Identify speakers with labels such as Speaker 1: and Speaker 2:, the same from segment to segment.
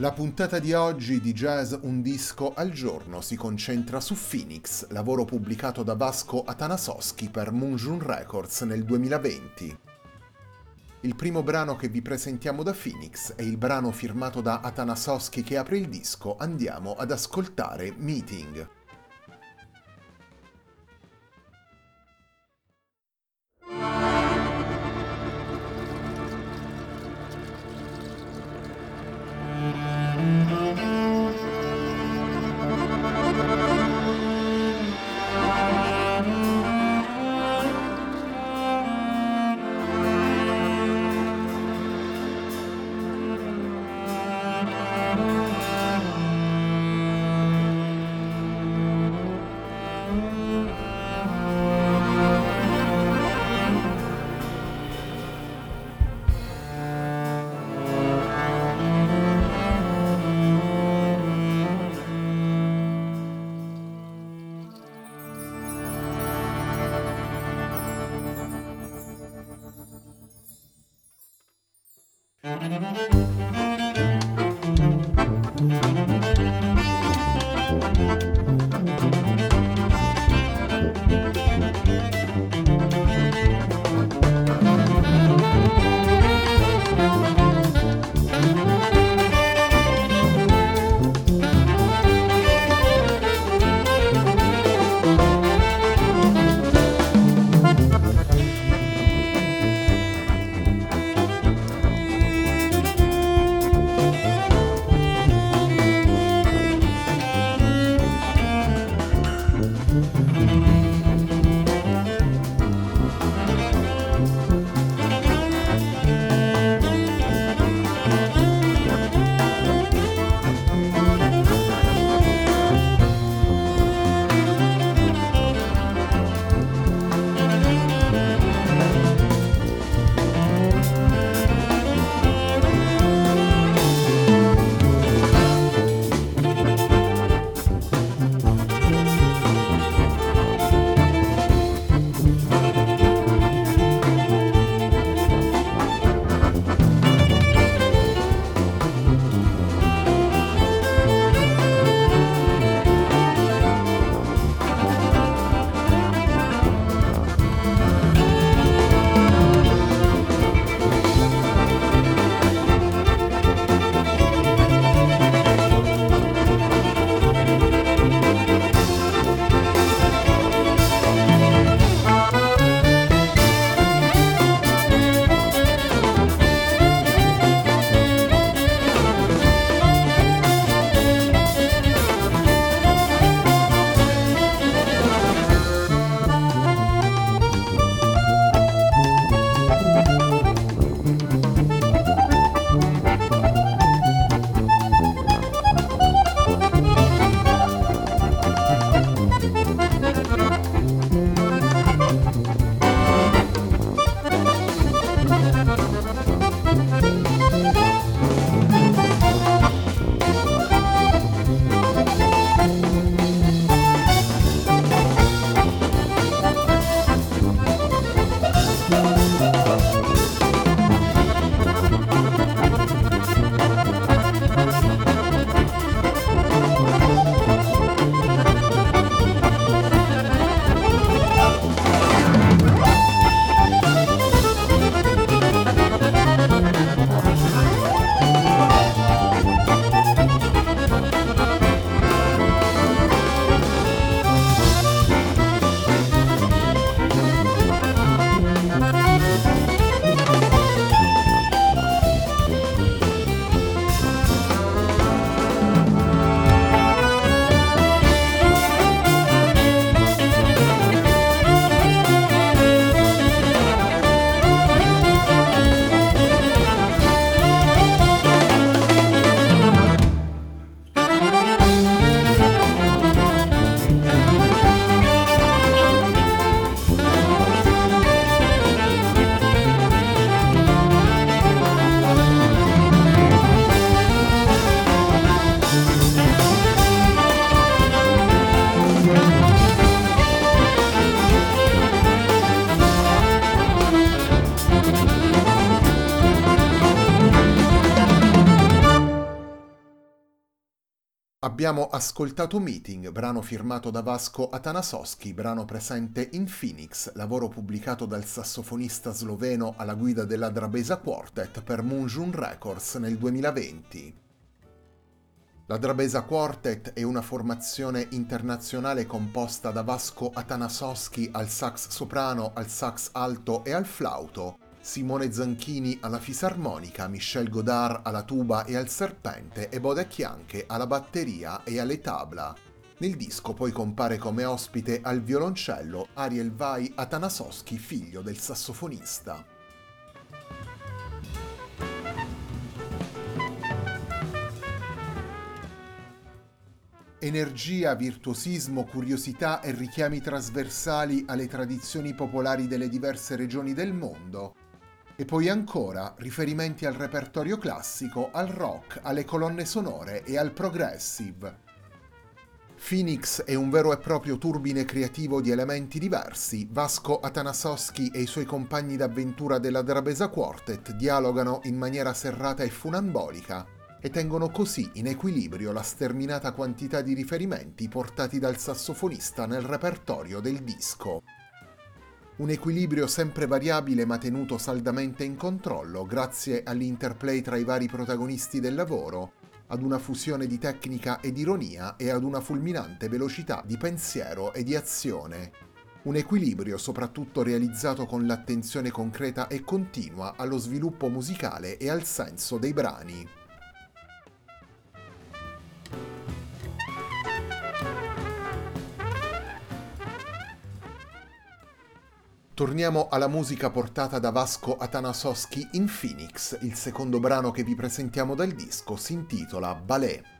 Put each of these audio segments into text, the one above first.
Speaker 1: La puntata di oggi di Jazz Un disco al giorno si concentra su Phoenix, lavoro pubblicato da Vasco Atanasoschi per Moonjun Records nel 2020. Il primo brano che vi presentiamo da Phoenix è il brano firmato da Atanasoschi che apre il disco, andiamo ad ascoltare Meeting. Abbiamo ascoltato Meeting, brano firmato da Vasco Atanasoschi, brano presente in Phoenix, lavoro pubblicato dal sassofonista sloveno alla guida della Drabesa Quartet per Moonjun Records nel 2020. La Drabesa Quartet è una formazione internazionale composta da Vasco Atanasoschi al sax soprano, al sax alto e al flauto, Simone Zanchini alla fisarmonica, Michel Godard alla tuba e al serpente e Bode Chianche alla batteria e alle tabla. Nel disco poi compare come ospite al violoncello Ariel Vai Atanasoschi, figlio del sassofonista. Energia, virtuosismo, curiosità e richiami trasversali alle tradizioni popolari delle diverse regioni del mondo e poi ancora riferimenti al repertorio classico, al rock, alle colonne sonore e al progressive. Phoenix è un vero e proprio turbine creativo di elementi diversi. Vasco Atanasoschi e i suoi compagni d'avventura della Drabesa Quartet dialogano in maniera serrata e funambolica e tengono così in equilibrio la sterminata quantità di riferimenti portati dal sassofonista nel repertorio del disco un equilibrio sempre variabile ma tenuto saldamente in controllo grazie all'interplay tra i vari protagonisti del lavoro, ad una fusione di tecnica ed ironia e ad una fulminante velocità di pensiero e di azione. Un equilibrio soprattutto realizzato con l'attenzione concreta e continua allo sviluppo musicale e al senso dei brani. Torniamo alla musica portata da Vasco Atanasoschi in Phoenix. Il secondo brano che vi presentiamo dal disco si intitola Ballet.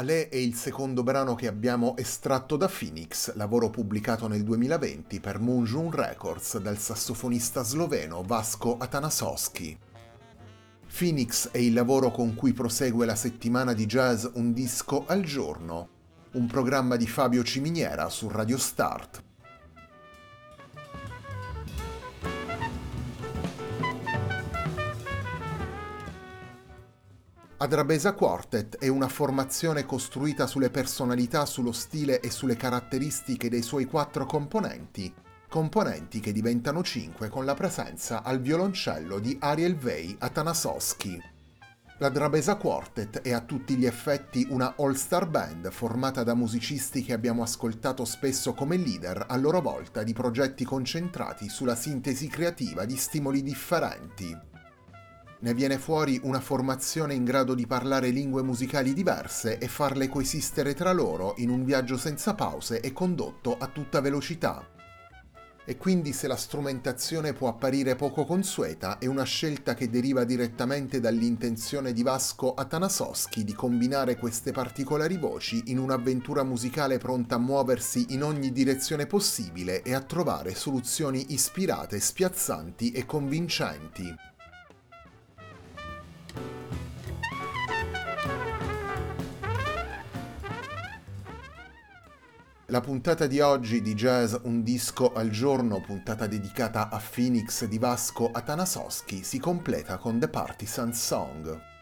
Speaker 1: Ballet è il secondo brano che abbiamo estratto da Phoenix, lavoro pubblicato nel 2020 per Moonjun Records dal sassofonista sloveno Vasco Atanasowski. Phoenix è il lavoro con cui prosegue la settimana di jazz Un disco al giorno, un programma di Fabio Ciminiera su Radio Start. Adrabesa Quartet è una formazione costruita sulle personalità, sullo stile e sulle caratteristiche dei suoi quattro componenti, componenti che diventano cinque con la presenza al violoncello di Ariel Vey Atanasowski. La Drabesa Quartet è a tutti gli effetti una all-star band formata da musicisti che abbiamo ascoltato spesso come leader a loro volta di progetti concentrati sulla sintesi creativa di stimoli differenti ne viene fuori una formazione in grado di parlare lingue musicali diverse e farle coesistere tra loro in un viaggio senza pause e condotto a tutta velocità. E quindi se la strumentazione può apparire poco consueta, è una scelta che deriva direttamente dall'intenzione di Vasco Atanasowski di combinare queste particolari voci in un'avventura musicale pronta a muoversi in ogni direzione possibile e a trovare soluzioni ispirate, spiazzanti e convincenti. La puntata di oggi di Jazz Un disco al giorno, puntata dedicata a Phoenix di Vasco Atanasowski, si completa con The Partisan Song.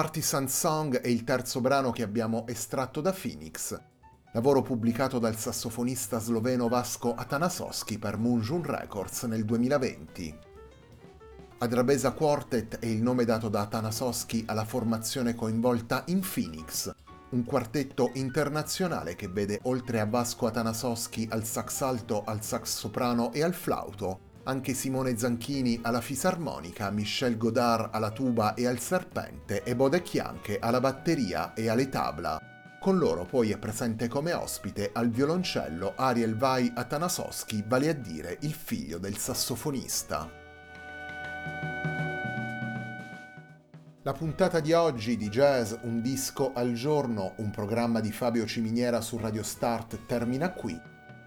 Speaker 1: Partisan Song è il terzo brano che abbiamo estratto da Phoenix, lavoro pubblicato dal sassofonista sloveno Vasco Atanasoschi per Moonjun Records nel 2020. Adrabesa Quartet è il nome dato da Atanasoschi alla formazione coinvolta in Phoenix, un quartetto internazionale che vede oltre a Vasco Atanasoschi al sax alto, al sax soprano e al flauto, anche Simone Zanchini alla fisarmonica, Michel Godard alla tuba e al serpente e Bodecchianche alla batteria e alle tabla. Con loro poi è presente come ospite al violoncello Ariel Vai Atanasoschi, vale a dire il figlio del sassofonista. La puntata di oggi di Jazz Un disco al giorno, un programma di Fabio Ciminiera su Radio Start termina qui.